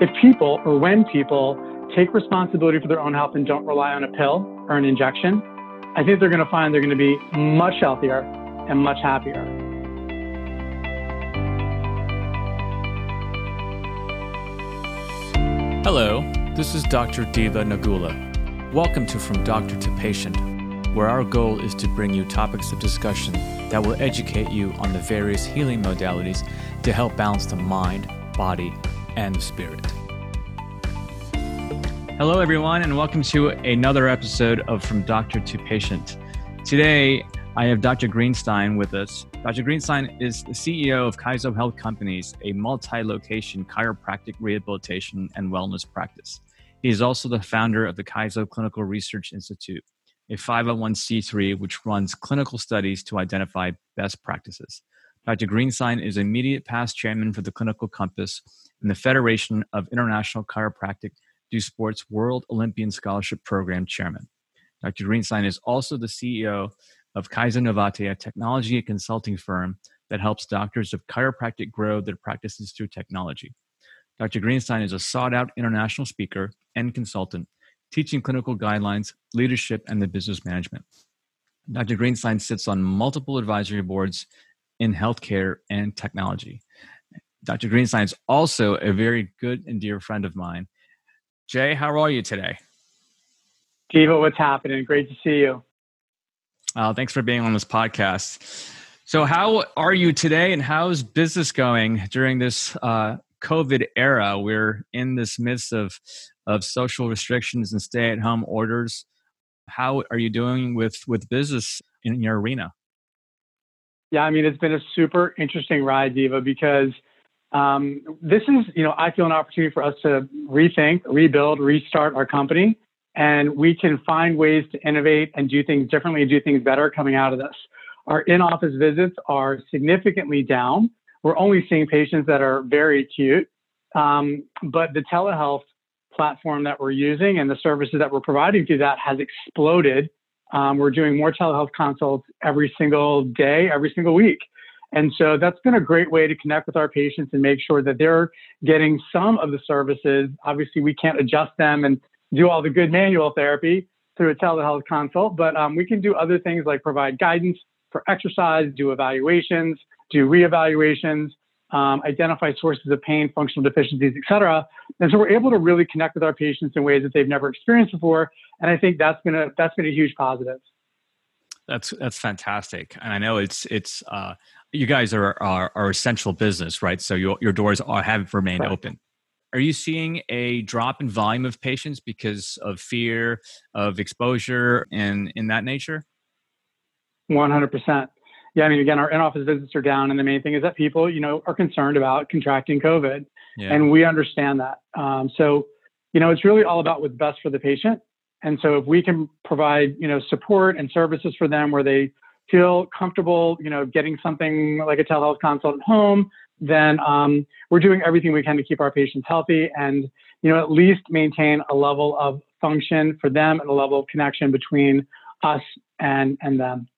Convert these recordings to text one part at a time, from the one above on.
if people or when people take responsibility for their own health and don't rely on a pill or an injection, I think they're going to find they're going to be much healthier and much happier. Hello, this is Dr. Diva Nagula. Welcome to From Doctor to Patient, where our goal is to bring you topics of discussion that will educate you on the various healing modalities to help balance the mind, body, and spirit. Hello, everyone, and welcome to another episode of From Doctor to Patient. Today, I have Dr. Greenstein with us. Dr. Greenstein is the CEO of Kaizo Health Companies, a multi location chiropractic rehabilitation and wellness practice. He is also the founder of the Kaizo Clinical Research Institute, a 501c3 which runs clinical studies to identify best practices. Dr. Greenstein is immediate past chairman for the Clinical Compass and the Federation of International Chiropractic Du Sport's World Olympian Scholarship Program chairman. Dr. Greenstein is also the CEO of Kaizenovate, a technology and consulting firm that helps doctors of chiropractic grow their practices through technology. Dr. Greenstein is a sought out international speaker and consultant, teaching clinical guidelines, leadership, and the business management. Dr. Greenstein sits on multiple advisory boards in healthcare and technology. Dr. Greenstein is also a very good and dear friend of mine. Jay, how are you today? Diva, what's happening? Great to see you. Uh, thanks for being on this podcast. So, how are you today, and how's business going during this uh, COVID era? We're in this midst of of social restrictions and stay at home orders. How are you doing with with business in your arena? Yeah, I mean, it's been a super interesting ride, Diva, because um, this is, you know, I feel an opportunity for us to rethink, rebuild, restart our company and we can find ways to innovate and do things differently and do things better coming out of this. Our in office visits are significantly down. We're only seeing patients that are very acute, um, but the telehealth platform that we're using and the services that we're providing through that has exploded. Um, we're doing more telehealth consults every single day, every single week. And so that's been a great way to connect with our patients and make sure that they're getting some of the services. Obviously, we can't adjust them and do all the good manual therapy through a telehealth consult, but um, we can do other things like provide guidance for exercise, do evaluations, do reevaluations, um, identify sources of pain, functional deficiencies, et cetera. And so we're able to really connect with our patients in ways that they've never experienced before. And I think that's been a that's been a huge positive. That's that's fantastic, and I know it's it's uh, you guys are, are, are essential business, right? So your your doors are have remained right. open are you seeing a drop in volume of patients because of fear of exposure and in that nature 100% yeah i mean again our in-office visits are down and the main thing is that people you know are concerned about contracting covid yeah. and we understand that. Um, so you know it's really all about what's best for the patient. And so if we can provide you know support and services for them where they feel comfortable you know getting something like a telehealth consult at home then um, we're doing everything we can to keep our patients healthy and you know at least maintain a level of function for them and a level of connection between us and and them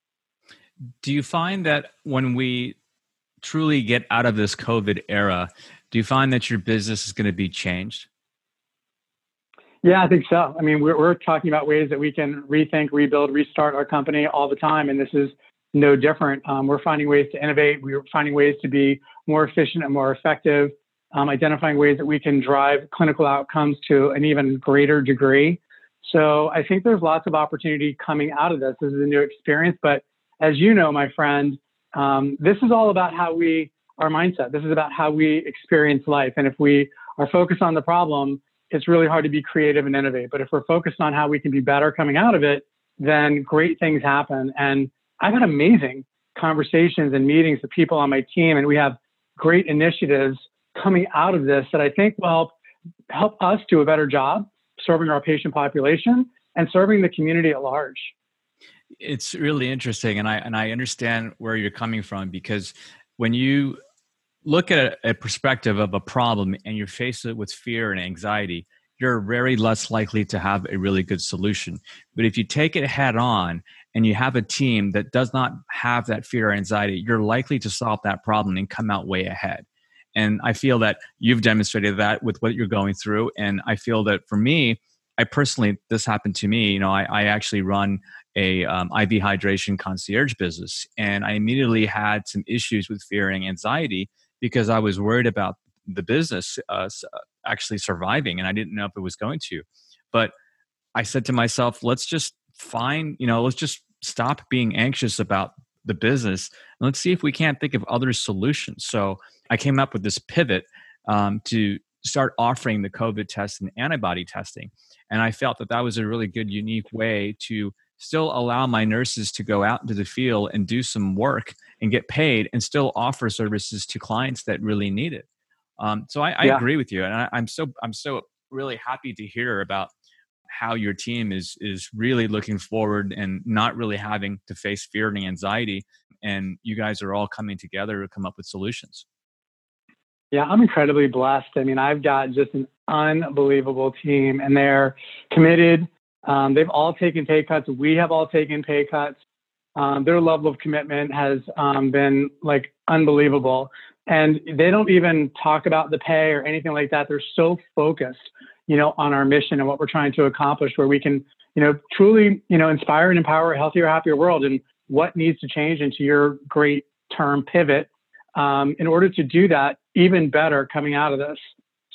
do you find that when we truly get out of this covid era do you find that your business is going to be changed yeah i think so i mean we're, we're talking about ways that we can rethink rebuild restart our company all the time and this is no different. Um, we're finding ways to innovate. We're finding ways to be more efficient and more effective, um, identifying ways that we can drive clinical outcomes to an even greater degree. So I think there's lots of opportunity coming out of this. This is a new experience, but as you know, my friend, um, this is all about how we, our mindset. This is about how we experience life. And if we are focused on the problem, it's really hard to be creative and innovate. But if we're focused on how we can be better coming out of it, then great things happen. And I've had amazing conversations and meetings with people on my team, and we have great initiatives coming out of this that I think will help us do a better job serving our patient population and serving the community at large. It's really interesting, and I and I understand where you're coming from because when you look at a, a perspective of a problem and you face it with fear and anxiety, you're very less likely to have a really good solution. But if you take it head on and you have a team that does not have that fear or anxiety, you're likely to solve that problem and come out way ahead. And I feel that you've demonstrated that with what you're going through. And I feel that for me, I personally, this happened to me. You know, I, I actually run a um, IV hydration concierge business, and I immediately had some issues with fear and anxiety because I was worried about the business uh, actually surviving, and I didn't know if it was going to. But I said to myself, let's just find, you know, let's just stop being anxious about the business and let's see if we can't think of other solutions. So I came up with this pivot um, to start offering the COVID test and antibody testing. And I felt that that was a really good, unique way to still allow my nurses to go out into the field and do some work and get paid and still offer services to clients that really need it. Um, so I, I yeah. agree with you. And I, I'm so, I'm so really happy to hear about how your team is is really looking forward and not really having to face fear and anxiety and you guys are all coming together to come up with solutions yeah i'm incredibly blessed i mean i've got just an unbelievable team and they're committed um, they've all taken pay cuts we have all taken pay cuts um, their level of commitment has um, been like unbelievable and they don't even talk about the pay or anything like that they're so focused you know, on our mission and what we're trying to accomplish, where we can, you know, truly, you know, inspire and empower a healthier, happier world. And what needs to change into your great term pivot um, in order to do that even better coming out of this.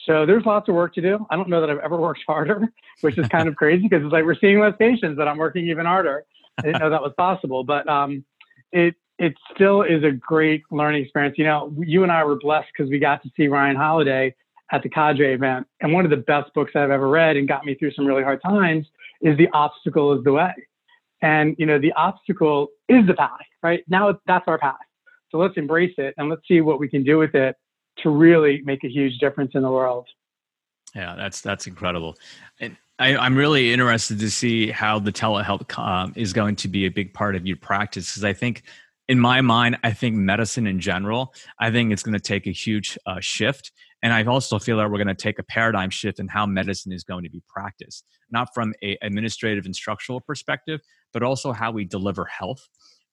So there's lots of work to do. I don't know that I've ever worked harder, which is kind of crazy because it's like we're seeing less patients, but I'm working even harder. I didn't know that was possible, but um, it it still is a great learning experience. You know, you and I were blessed because we got to see Ryan Holiday at the Cadre event. And one of the best books I've ever read and got me through some really hard times is The Obstacle is the Way. And, you know, the obstacle is the path, right? Now that's our path. So let's embrace it and let's see what we can do with it to really make a huge difference in the world. Yeah, that's that's incredible. And I, am really interested to see how the telehealth um, is going to be a big part of your practice because I think in my mind, I think medicine in general, I think it's going to take a huge uh, shift. And I also feel that we're going to take a paradigm shift in how medicine is going to be practiced, not from a administrative and structural perspective, but also how we deliver health.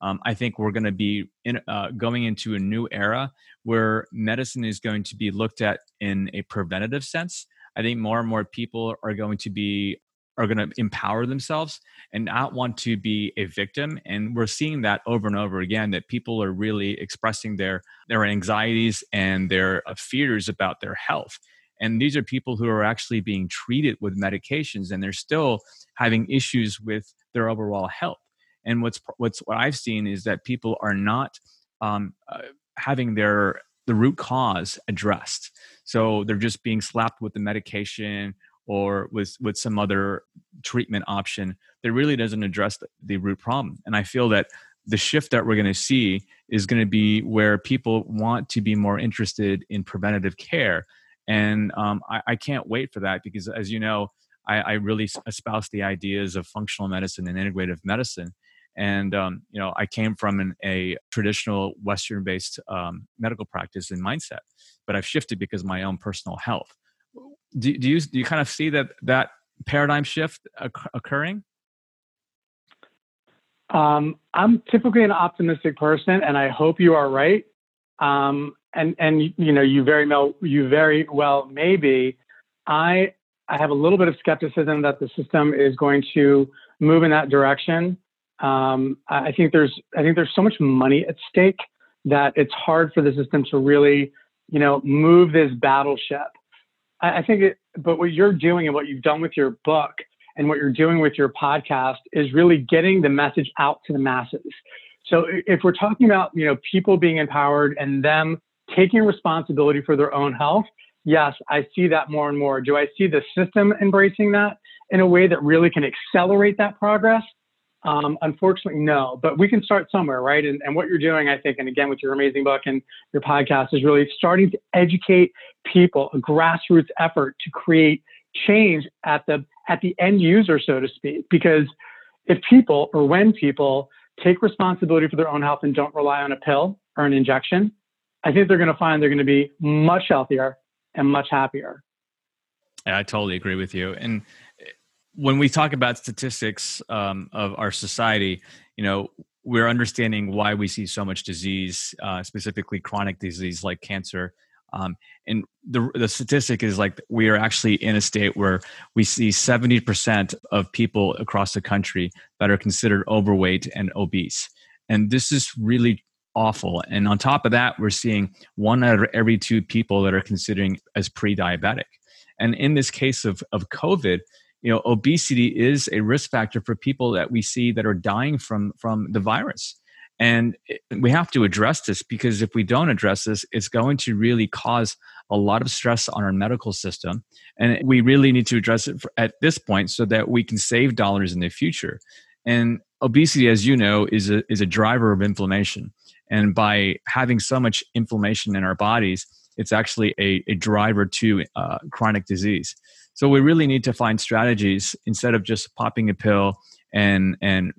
Um, I think we're going to be in, uh, going into a new era where medicine is going to be looked at in a preventative sense. I think more and more people are going to be are going to empower themselves and not want to be a victim and we're seeing that over and over again that people are really expressing their their anxieties and their uh, fears about their health and these are people who are actually being treated with medications and they're still having issues with their overall health and what's what's what i've seen is that people are not um, uh, having their the root cause addressed. So they're just being slapped with the medication or with with some other treatment option. That really doesn't address the, the root problem. And i feel that the shift that we're going to see is going to be where people want to be more interested in preventative care. And um, I, I, can't wait for that because as you know I, I, really espouse the ideas of functional medicine and integrative medicine and um, you know i came from an, a traditional western based um, medical practice and mindset but i've shifted because of my own personal health do, do you do you kind of see that that paradigm shift occurring? Um, I'm typically an optimistic person, and I hope you are right. Um, and and you know you very well you very well may be. I I have a little bit of skepticism that the system is going to move in that direction. Um, I think there's I think there's so much money at stake that it's hard for the system to really you know move this battleship I, think it, but what you're doing and what you've done with your book and what you're doing with your podcast is really getting the message out to the masses. So if we're talking about, you know, people being empowered and them taking responsibility for their own health, yes, I see that more and more. Do I see the system embracing that in a way that really can accelerate that progress? Um, unfortunately, no, but we can start somewhere, right? And, and what you're doing, I think, and again, with your amazing book and your podcast, is really starting to educate people, a grassroots effort to create change at the at the end user, so to speak. Because if people or when people take responsibility for their own health and don't rely on a pill or an injection, I think they're going to find they're going to be much healthier and much happier. I totally agree with you. And when we talk about statistics um, of our society, you know, we're understanding why we see so much disease, uh, specifically chronic disease like cancer, Um, and the, the statistic is like we are actually in a state where we see 70% of people across the country that are considered overweight and obese. And this is really awful. And on top of that, we're seeing one out of every two people that are considering as pre diabetic. And in this case of, of COVID, you know, obesity is a risk factor for people that we see that are dying from, from the virus. And we have to address this because if we don't address this, it's going to really cause a lot of stress on our medical system. And we really need to address it at this point so that we can save dollars in the future. And obesity, as you know, is a, is a driver of inflammation. And by having so much inflammation in our bodies, it's actually a, a driver to uh, chronic disease. So we really need to find strategies instead of just popping a pill and and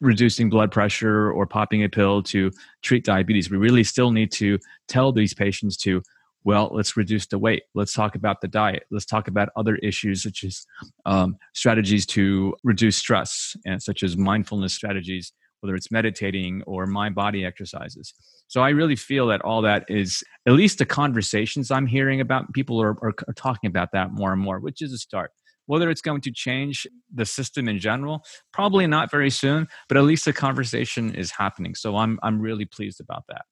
reducing blood pressure or popping a pill to treat diabetes. We really still need to tell these patients to, well, let's reduce the weight. Let's talk about the diet. Let's talk about other issues such as um, strategies to reduce stress, and such as mindfulness strategies, whether it's meditating or mind body exercises. So I really feel that all that is at least the conversations I'm hearing about. People are, are, are talking about that more and more, which is a start. Whether it's going to change the system in general, probably not very soon, but at least the conversation is happening. So I'm I'm really pleased about that.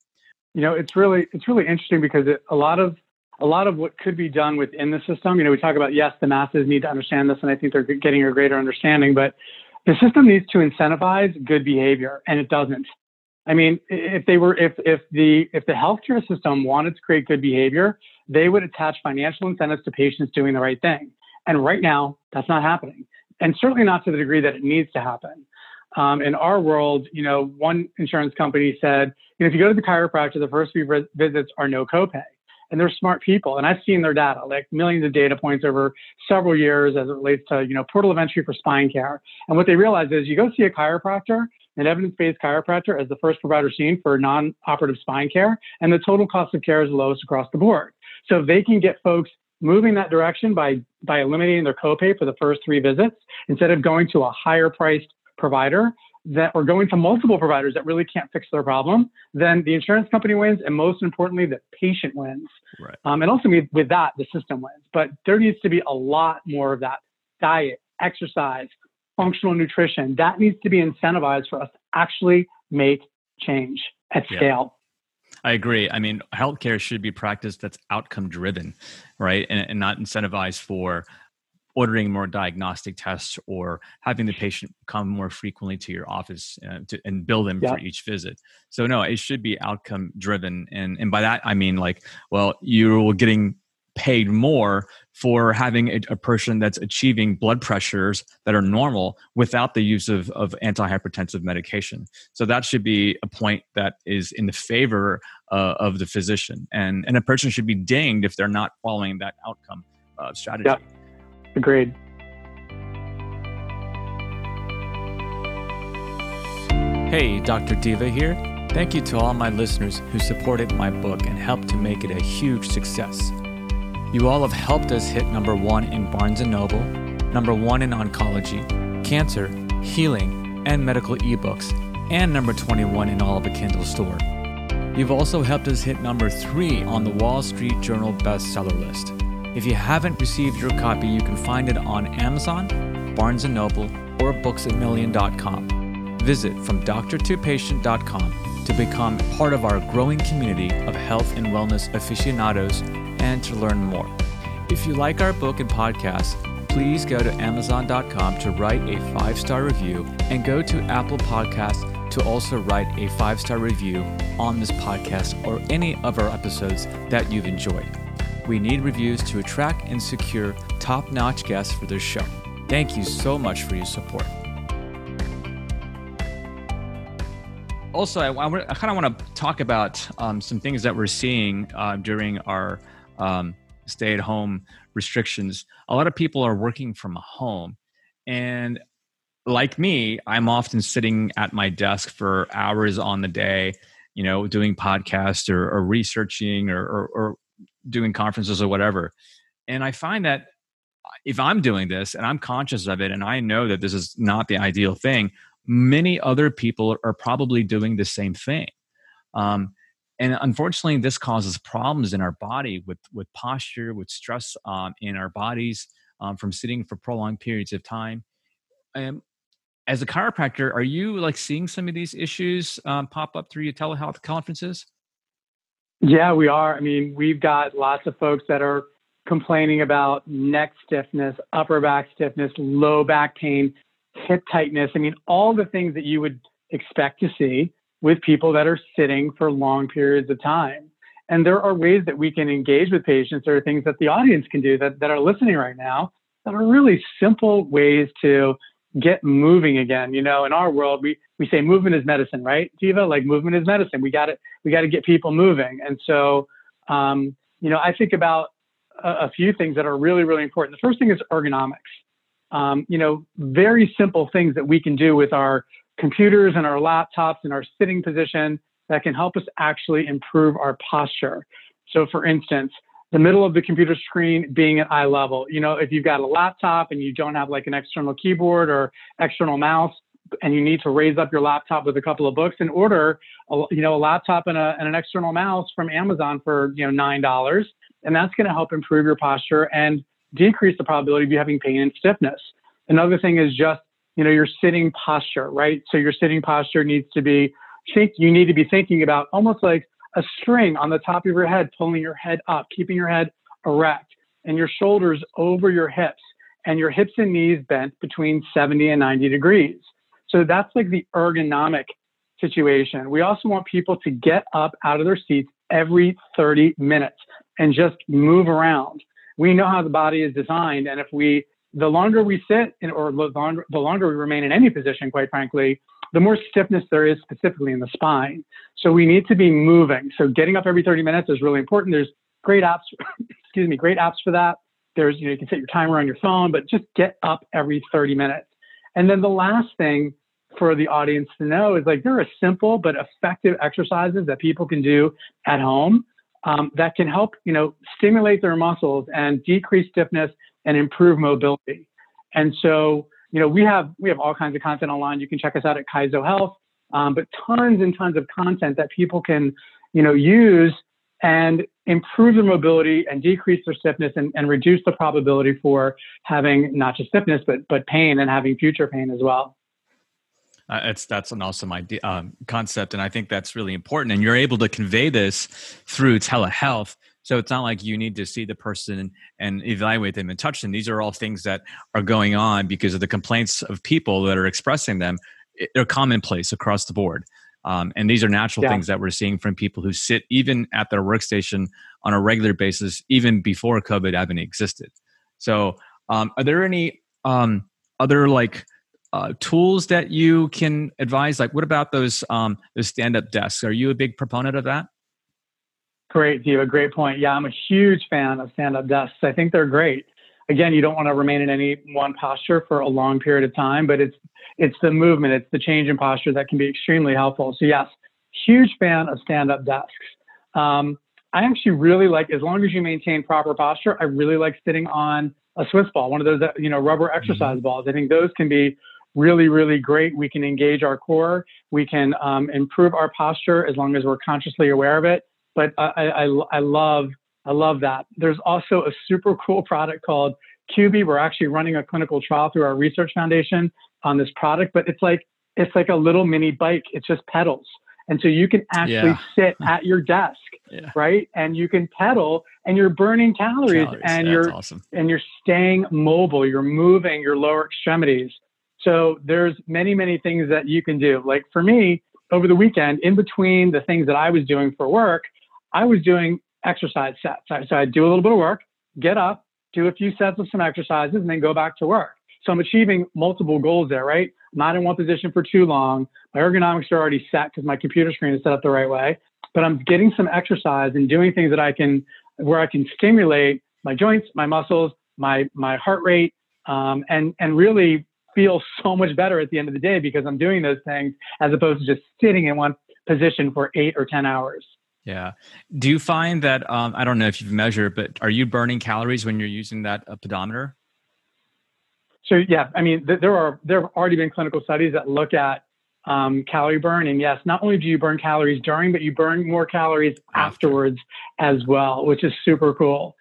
You know, it's really it's really interesting because it, a lot of a lot of what could be done within the system. You know, we talk about yes, the masses need to understand this, and I think they're getting a greater understanding. But the system needs to incentivize good behavior, and it doesn't. I mean, if they were, if if the if the healthcare system wanted to create good behavior, they would attach financial incentives to patients doing the right thing. And right now, that's not happening, and certainly not to the degree that it needs to happen. Um, in our world, you know, one insurance company said, you know, if you go to the chiropractor, the first few visits are no copay. And they're smart people. And I've seen their data, like millions of data points over several years as it relates to, you know, portal of entry for spine care. And what they realize is you go see a chiropractor, an evidence-based chiropractor as the first provider seen for non-operative spine care, and the total cost of care is the lowest across the board. So if they can get folks moving that direction by by eliminating their copay for the first three visits instead of going to a higher priced provider that are going to multiple providers that really can't fix their problem, then the insurance company wins, and most importantly, the patient wins. Right. Um, and also with that, the system wins. But there needs to be a lot more of that diet, exercise, functional nutrition. That needs to be incentivized for us to actually make change at yeah. scale. I agree. I mean, healthcare should be practice that's outcome driven, right? And, and not incentivized for ordering more diagnostic tests or having the patient come more frequently to your office uh, to, and bill them yeah. for each visit. So no, it should be outcome driven. And, and by that, I mean like, well, you're getting paid more for having a, a, person that's achieving blood pressures that are normal without the use of, of antihypertensive medication. So that should be a point that is in the favor uh, of the physician. And, and a person should be dinged if they're not following that outcome uh, strategy. Agreed. Hey, Dr. Diva here. Thank you to all my listeners who supported my book and helped to make it a huge success. You all have helped us hit number one in Barnes & Noble, number one in oncology, cancer, healing, and medical ebooks, and number 21 in all of the Kindle store. You've also helped us hit number three on the Wall Street Journal bestseller list. If you haven't received your copy, you can find it on Amazon, Barnes & Noble, or booksamillion.com. Visit from doctor2patient.com to become part of our growing community of health and wellness aficionados and to learn more. If you like our book and podcast, please go to Amazon.com to write a five star review and go to Apple Podcasts to also write a five star review on this podcast or any of our episodes that you've enjoyed. We need reviews to attract and secure top notch guests for this show. Thank you so much for your support. Also, I, I, I kind of want to talk about um, some things that we're seeing uh, during our um, stay at home restrictions, a lot of people are working from home. And like me, I'm often sitting at my desk for hours on the day, you know, doing podcasts or, or researching or, or, or doing conferences or whatever. And I find that if I'm doing this and I'm conscious of it and I know that this is not the ideal thing, many other people are probably doing the same thing. Um, and unfortunately, this causes problems in our body with with posture, with stress um, in our bodies um, from sitting for prolonged periods of time. Um, as a chiropractor, are you like seeing some of these issues um, pop up through your telehealth conferences? Yeah, we are. I mean, we've got lots of folks that are complaining about neck stiffness, upper back stiffness, low back pain, hip tightness. I mean, all the things that you would expect to see with people that are sitting for long periods of time. And there are ways that we can engage with patients. There are things that the audience can do that, that are listening right now that are really simple ways to get moving again. You know, in our world, we, we say movement is medicine, right? Diva, like movement is medicine. We got to, we got to get people moving. And so, um, you know, I think about a, a, few things that are really, really important. The first thing is ergonomics. Um, you know, very simple things that we can do with our computers and our laptops and our sitting position that can help us actually improve our posture. So, for instance, the middle of the computer screen being at eye level. You know, if you've got a laptop and you don't have like an external keyboard or external mouse, and you need to raise up your laptop with a couple of books and order, a, you know, a laptop and, a, and an external mouse from Amazon for you know nine dollars, and that's going to help improve your posture and decrease the probability of you having pain and stiffness. Another thing is just you know, your sitting posture, right? So your sitting posture needs to be think you need to be thinking about almost like a string on the top of your head, pulling your head up, keeping your head erect, and your shoulders over your hips, and your hips and knees bent between 70 and 90 degrees. So that's like the ergonomic situation. We also want people to get up out of their seats every 30 minutes and just move around. We know how the body is designed, and if we the longer we sit in, or the longer, the longer we remain in any position, quite frankly, the more stiffness there is specifically in the spine. So we need to be moving. So getting up every 30 minutes is really important. There's great apps, excuse me, great apps for that. There's, you know, you can set your timer on your phone, but just get up every 30 minutes. And then the last thing for the audience to know is like there are simple but effective exercises that people can do at home um, that can help, you know, stimulate their muscles and decrease stiffness and improve mobility. And so, you know, we have we have all kinds of content online. You can check us out at Kaizo Health, um, but tons and tons of content that people can, you know, use and improve their mobility and decrease their stiffness and, and reduce the probability for having not just stiffness but but pain and having future pain as well. Uh, it's that's an awesome idea um, concept, and I think that's really important. And you're able to convey this through telehealth so it's not like you need to see the person and evaluate them and touch them. These are all things that are going on because of the complaints of people that are expressing them. They're commonplace across the board. Um, and these are natural yeah. things that we're seeing from people who sit even at their workstation on a regular basis, even before COVID even existed. So, um, are there any um, other like uh, tools that you can advise? Like, what about those um, those stand up desks? Are you a big proponent of that? Great, Diva. Great point. Yeah, I'm a huge fan of stand up desks. I think they're great. Again, you don't want to remain in any one posture for a long period of time, but it's it's the movement, it's the change in posture that can be extremely helpful. So yes, huge fan of stand up desks. Um, I actually really like, as long as you maintain proper posture, I really like sitting on a Swiss ball, one of those you know rubber exercise mm-hmm. balls. I think those can be really, really great. We can engage our core. We can um, improve our posture as long as we're consciously aware of it but I, I, I love I love that. There's also a super cool product called Cubii. We're actually running a clinical trial through our research foundation on this product, but it's like it's like a little mini bike. It's just pedals. And so you can actually yeah. sit at your desk, yeah. right? And you can pedal and you're burning calories, calories. and yeah, you're awesome. and you're staying mobile, you're moving your lower extremities. So there's many, many things that you can do. Like for me, over the weekend, in between the things that I was doing for work, I was doing exercise sets. So I'd do a little bit of work, get up, do a few sets of some exercises, and then go back to work. So I'm achieving multiple goals there, right? I'm not in one position for too long. My ergonomics are already set because my computer screen is set up the right way. But I'm getting some exercise and doing things that I can, where I can stimulate my joints, my muscles, my my heart rate, um, and and really feel so much better at the end of the day because I'm doing those things as opposed to just sitting in one position for eight or ten hours. Yeah. Do you find that um, I don't know if you've measured, but are you burning calories when you're using that uh, pedometer? So yeah, I mean, th- there are there have already been clinical studies that look at um, calorie burn. And yes, not only do you burn calories during, but you burn more calories afterwards as well, which is super cool.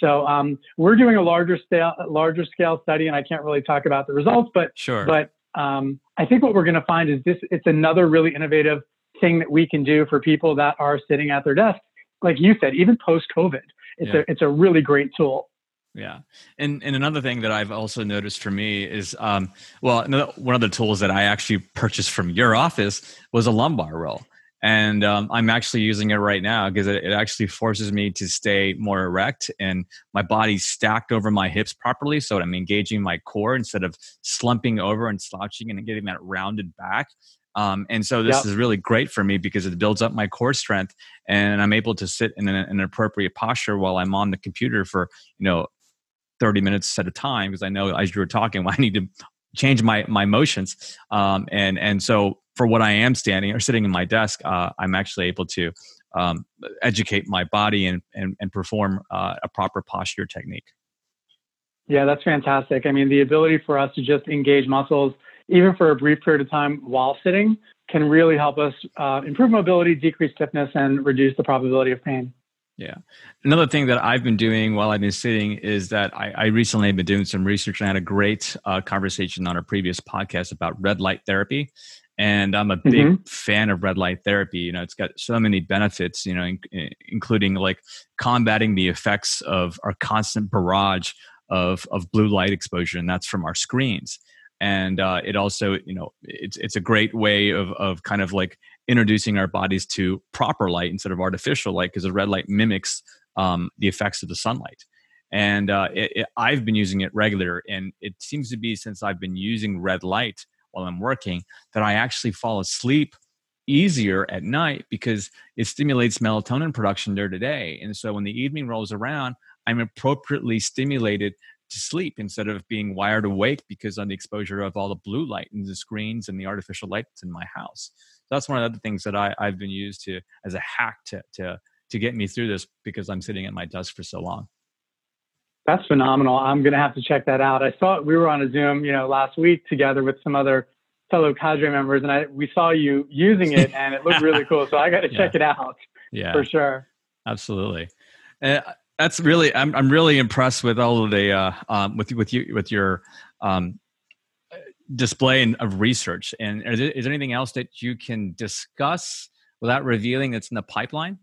So um, we're doing a larger scale, larger scale study, and I can't really talk about the results, but sure. But um, I think what we're going to find is this: it's another really innovative thing that we can do for people that are sitting at their desk, like you said, even post COVID. It's yeah. a it's a really great tool. Yeah, and and another thing that I've also noticed for me is, um, well, one of the tools that I actually purchased from your office was a lumbar roll, and um, I'm actually using it right now because it, it, actually forces me to stay more erect and my body's stacked over my hips properly, so I'm engaging my core instead of slumping over and slouching and getting that rounded back. Um, and so this yep. is really great for me because it builds up my core strength and I'm able to sit in an, an appropriate posture while I'm on the computer for, you know, 30 minutes at a time because I know as you were talking, I need to change my my motions. Um, and and so for what I am standing or sitting in my desk, uh, I'm actually able to um, educate my body and and, and perform uh, a proper posture technique. Yeah, that's fantastic. I mean, the ability for us to just engage muscles, even for a brief period of time while sitting, can really help us uh, improve mobility, decrease stiffness, and reduce the probability of pain. Yeah. Another thing that I've been doing while I've been sitting is that I, I recently have been doing some research and I had a great uh, conversation on a previous podcast about red light therapy. And I'm a big mm-hmm. fan of red light therapy. You know, it's got so many benefits, you know, in, including like combating the effects of our constant barrage of, of blue light exposure, and that's from our screens and uh, it also you know it's it's a great way of of kind of like introducing our bodies to proper light instead of artificial light because the red light mimics um, the effects of the sunlight. And uh, it, it, i've been using it regular and it seems to be since i've been using red light while i'm working that i actually fall asleep easier at night because it stimulates melatonin production during the day. And so when the evening rolls around i'm appropriately stimulated to sleep instead of being wired awake because of the exposure of all the blue light and the screens and the artificial lights in my house. So that's one of the things that I, I've been used to as a hack to to to get me through this because I'm sitting at my desk for so long. That's phenomenal. I'm going to have to check that out. I saw we were on a Zoom, you know, last week together with some other fellow cadre members, and I we saw you using it, and it looked really cool. So I got to yeah. check it out. Yeah, for sure. Absolutely. Uh, that's really I'm I'm really impressed with all of the uh, um, with with you with your um, display of research. And is there, is there anything else that you can discuss without revealing that's in the pipeline?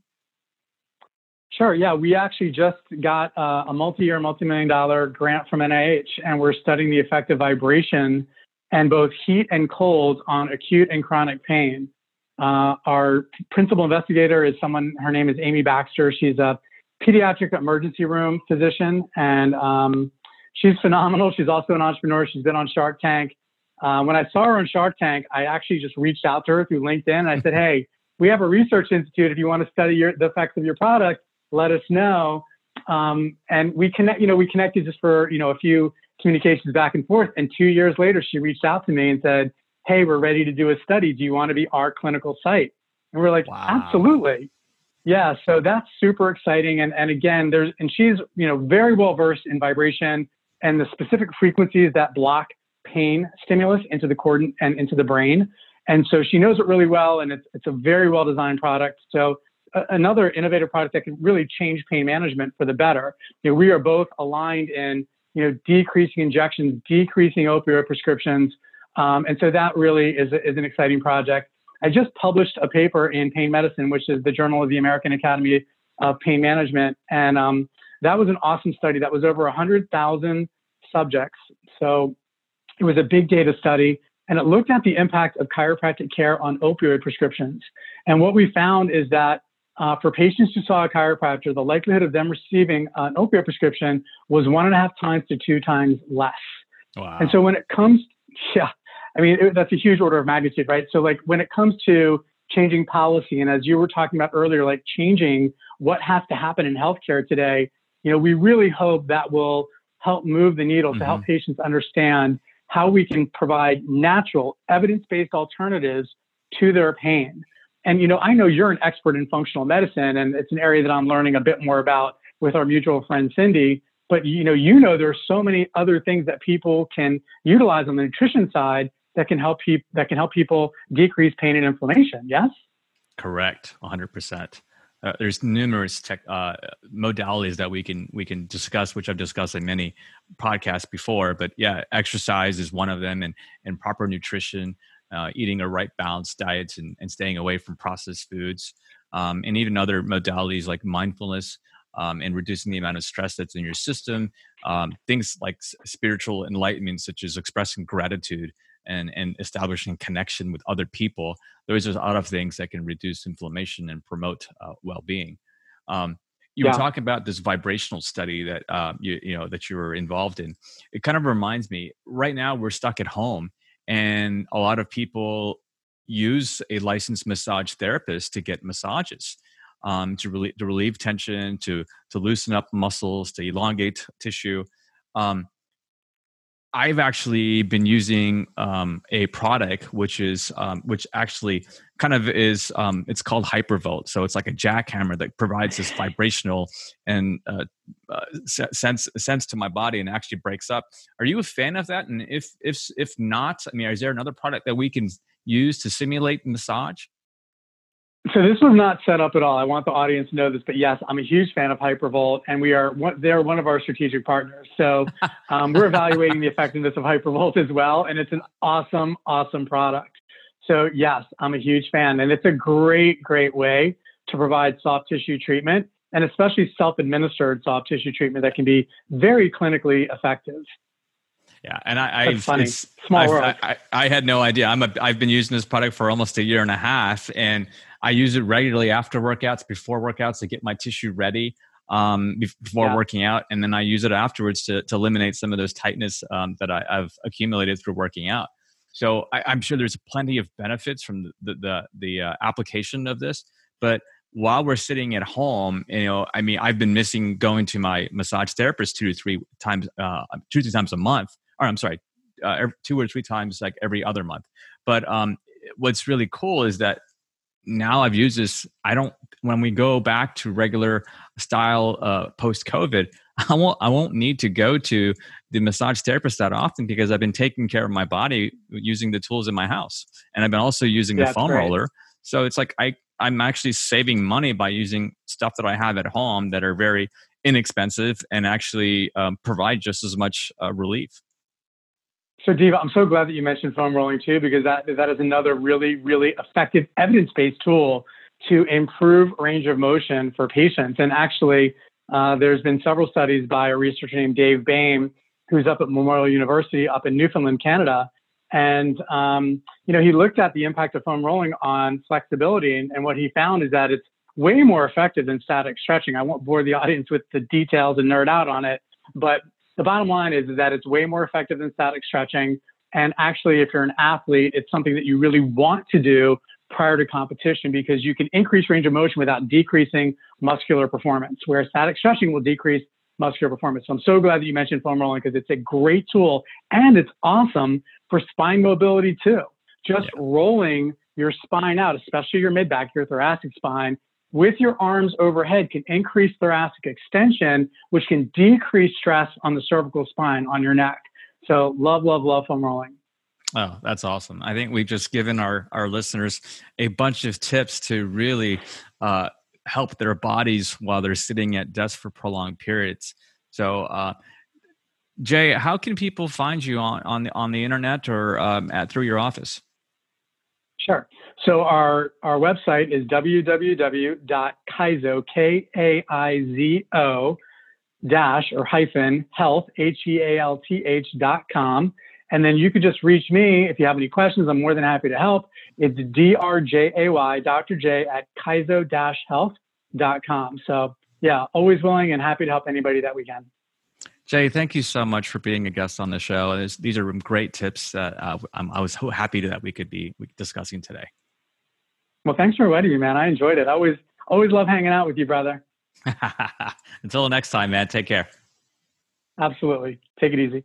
Sure. Yeah, we actually just got uh, a multi-year, multi-million dollar grant from NIH, and we're studying the effect of vibration and both heat and cold on acute and chronic pain. Uh, our principal investigator is someone. Her name is Amy Baxter. She's a pediatric emergency room physician, and um, she's phenomenal. She's also an entrepreneur. She's been on Shark Tank. Uh, when I saw her on Shark Tank, I actually just reached out to her through LinkedIn. And I said, "Hey, we have a research institute. If you want to study your, the effects of your product, let us know." Um, and we connect. You know, we connected just for you know a few communications back and forth. And two years later, she reached out to me and said, "Hey, we're ready to do a study. Do you want to be our clinical site?" And we're like, wow. "Absolutely." Yeah, so that's super exciting. And, and again, there's, and she's, you know, very well versed in vibration and the specific frequencies that block pain stimulus into the cord and into the brain. And so she knows it really well, and it's, it's a very well designed product. So another innovative product that can really change pain management for the better. You know, we are both aligned in, you know, decreasing injections, decreasing opioid prescriptions. Um, and so that really is, is an exciting project. I just published a paper in Pain Medicine, which is the Journal of the American Academy of Pain Management. And um, that was an awesome study. That was over 100,000 subjects. So it was a big data study. And it looked at the impact of chiropractic care on opioid prescriptions. And what we found is that uh, for patients who saw a chiropractor, the likelihood of them receiving an opioid prescription was one and a half times to two times less. Wow. And so when it comes, yeah, I mean, it, that's a huge order of magnitude, right? So, like, when it comes to changing policy, and as you were talking about earlier, like changing what has to happen in healthcare today, you know, we really hope that will help move the needle mm-hmm. to help mm-hmm. patients understand how we can provide natural, evidence based alternatives to their pain. And, you know, I know you're an expert in functional medicine, and it's an area that I'm learning a bit more about with our mutual friend Cindy. But, you know, you know, there are so many other things that people can utilize on the nutrition side that can help people that can help people decrease pain and inflammation. Yes. Correct, 100%. Uh, there's numerous tech uh, modalities that we can we can discuss, which I've discussed in many podcasts before. But yeah, exercise is one of them, and and proper nutrition, uh, eating a right balanced diet, and, and staying away from processed foods, um, and even other modalities like mindfulness um, and reducing the amount of stress that's in your system. Um, things like spiritual enlightenment, such as expressing gratitude and, and establishing connection with other people. there's a lot of things that can reduce inflammation and promote uh, well-being. Um, you yeah. were talking about this vibrational study that uh, you you know that you were involved in. It kind of reminds me. Right now, we're stuck at home, and a lot of people use a licensed massage therapist to get massages um, to, relieve, to relieve tension, to to loosen up muscles, to elongate tissue. Um, I've actually been using um, a product which is um, which actually kind of is um, it's called Hypervolt. So it's like a jackhammer that provides this vibrational and uh, uh, sense sense to my body and actually breaks up. Are you a fan of that? And if if if not, I mean, is there another product that we can use to simulate massage? So this was not set up at all. I want the audience to know this, but yes, I'm a huge fan of Hypervolt, and we are one, they're one of our strategic partners. So um, we're evaluating the effectiveness of Hypervolt as well, and it's an awesome, awesome product. So yes, I'm a huge fan, and it's a great, great way to provide soft tissue treatment, and especially self-administered soft tissue treatment that can be very clinically effective. Yeah, and I, I've, funny. Small I've, world. I, I, had no idea. I'm a, I've been using this product for almost a year and a half, and I use it regularly after workouts, before workouts to get my tissue ready um, before yeah. working out, and then I use it afterwards to, to eliminate some of those tightness um, that I, have accumulated through working out. So I, am sure there's plenty of benefits from the the, the, the uh, application of this, but while we're sitting at home, you know, I mean, I've been missing going to my massage therapist two to three times, uh, two to three times a month, or I'm sorry, uh, every, two or three times like every other month. But um, what's really cool is that now I've used this. I don't when we go back to regular style uh, post COVID, I won't I won't need to go to the massage therapist that often because I've been taking care of my body using the tools in my house, and I've been also using the foam roller. So it's like I I'm actually saving money by using stuff that I have at home that are very inexpensive and actually um, provide just as much uh, relief. So, Diva, I'm so glad that you mentioned foam rolling too, because that that is another really, really effective evidence-based tool to improve range of motion for patients. And actually, uh, there's been several studies by a researcher named Dave Behm, who's up at Memorial University up in Newfoundland, Canada. And um, you know, he looked at the impact of foam rolling on flexibility, and, and what he found is that it's way more effective than static stretching. I won't bore the audience with the details and nerd out on it, but the bottom line is, is that it's way more effective than static stretching. And actually, if you're an athlete, it's something that you really want to do prior to competition because you can increase range of motion without decreasing muscular performance, whereas static stretching will decrease muscular performance. So I'm so glad that you mentioned foam rolling because it's a great tool and it's awesome for spine mobility too. Just yeah. rolling your spine out, especially your mid back, your thoracic spine, with your arms overhead can increase thoracic extension, which can decrease stress on the cervical spine on your neck. So love, love, love foam rolling. Oh, that's awesome. I think we've just given our, our listeners a bunch of tips to really uh, help their bodies while they're sitting at desks for prolonged periods. So, uh, Jay, how can people find you on, on, the, on the internet or um, at, through your office? Sure. So our, our website is www.kaizo, K-A-I-Z-O, dash or hyphen health, H-E-A-L-T-H dot com. And then you could just reach me if you have any questions. I'm more than happy to help. It's D-R-J-A-Y, Dr. J at kaizo-health.com. So yeah, always willing and happy to help anybody that we can. Jay, thank you so much for being a guest on the show. these are great tips that uh, i was so happy that we could be discussing today. Well, thanks for inviting me, man. I enjoyed it. I always, always love hanging out with you, brother. Until next time, man. Take care. Absolutely. Take it easy.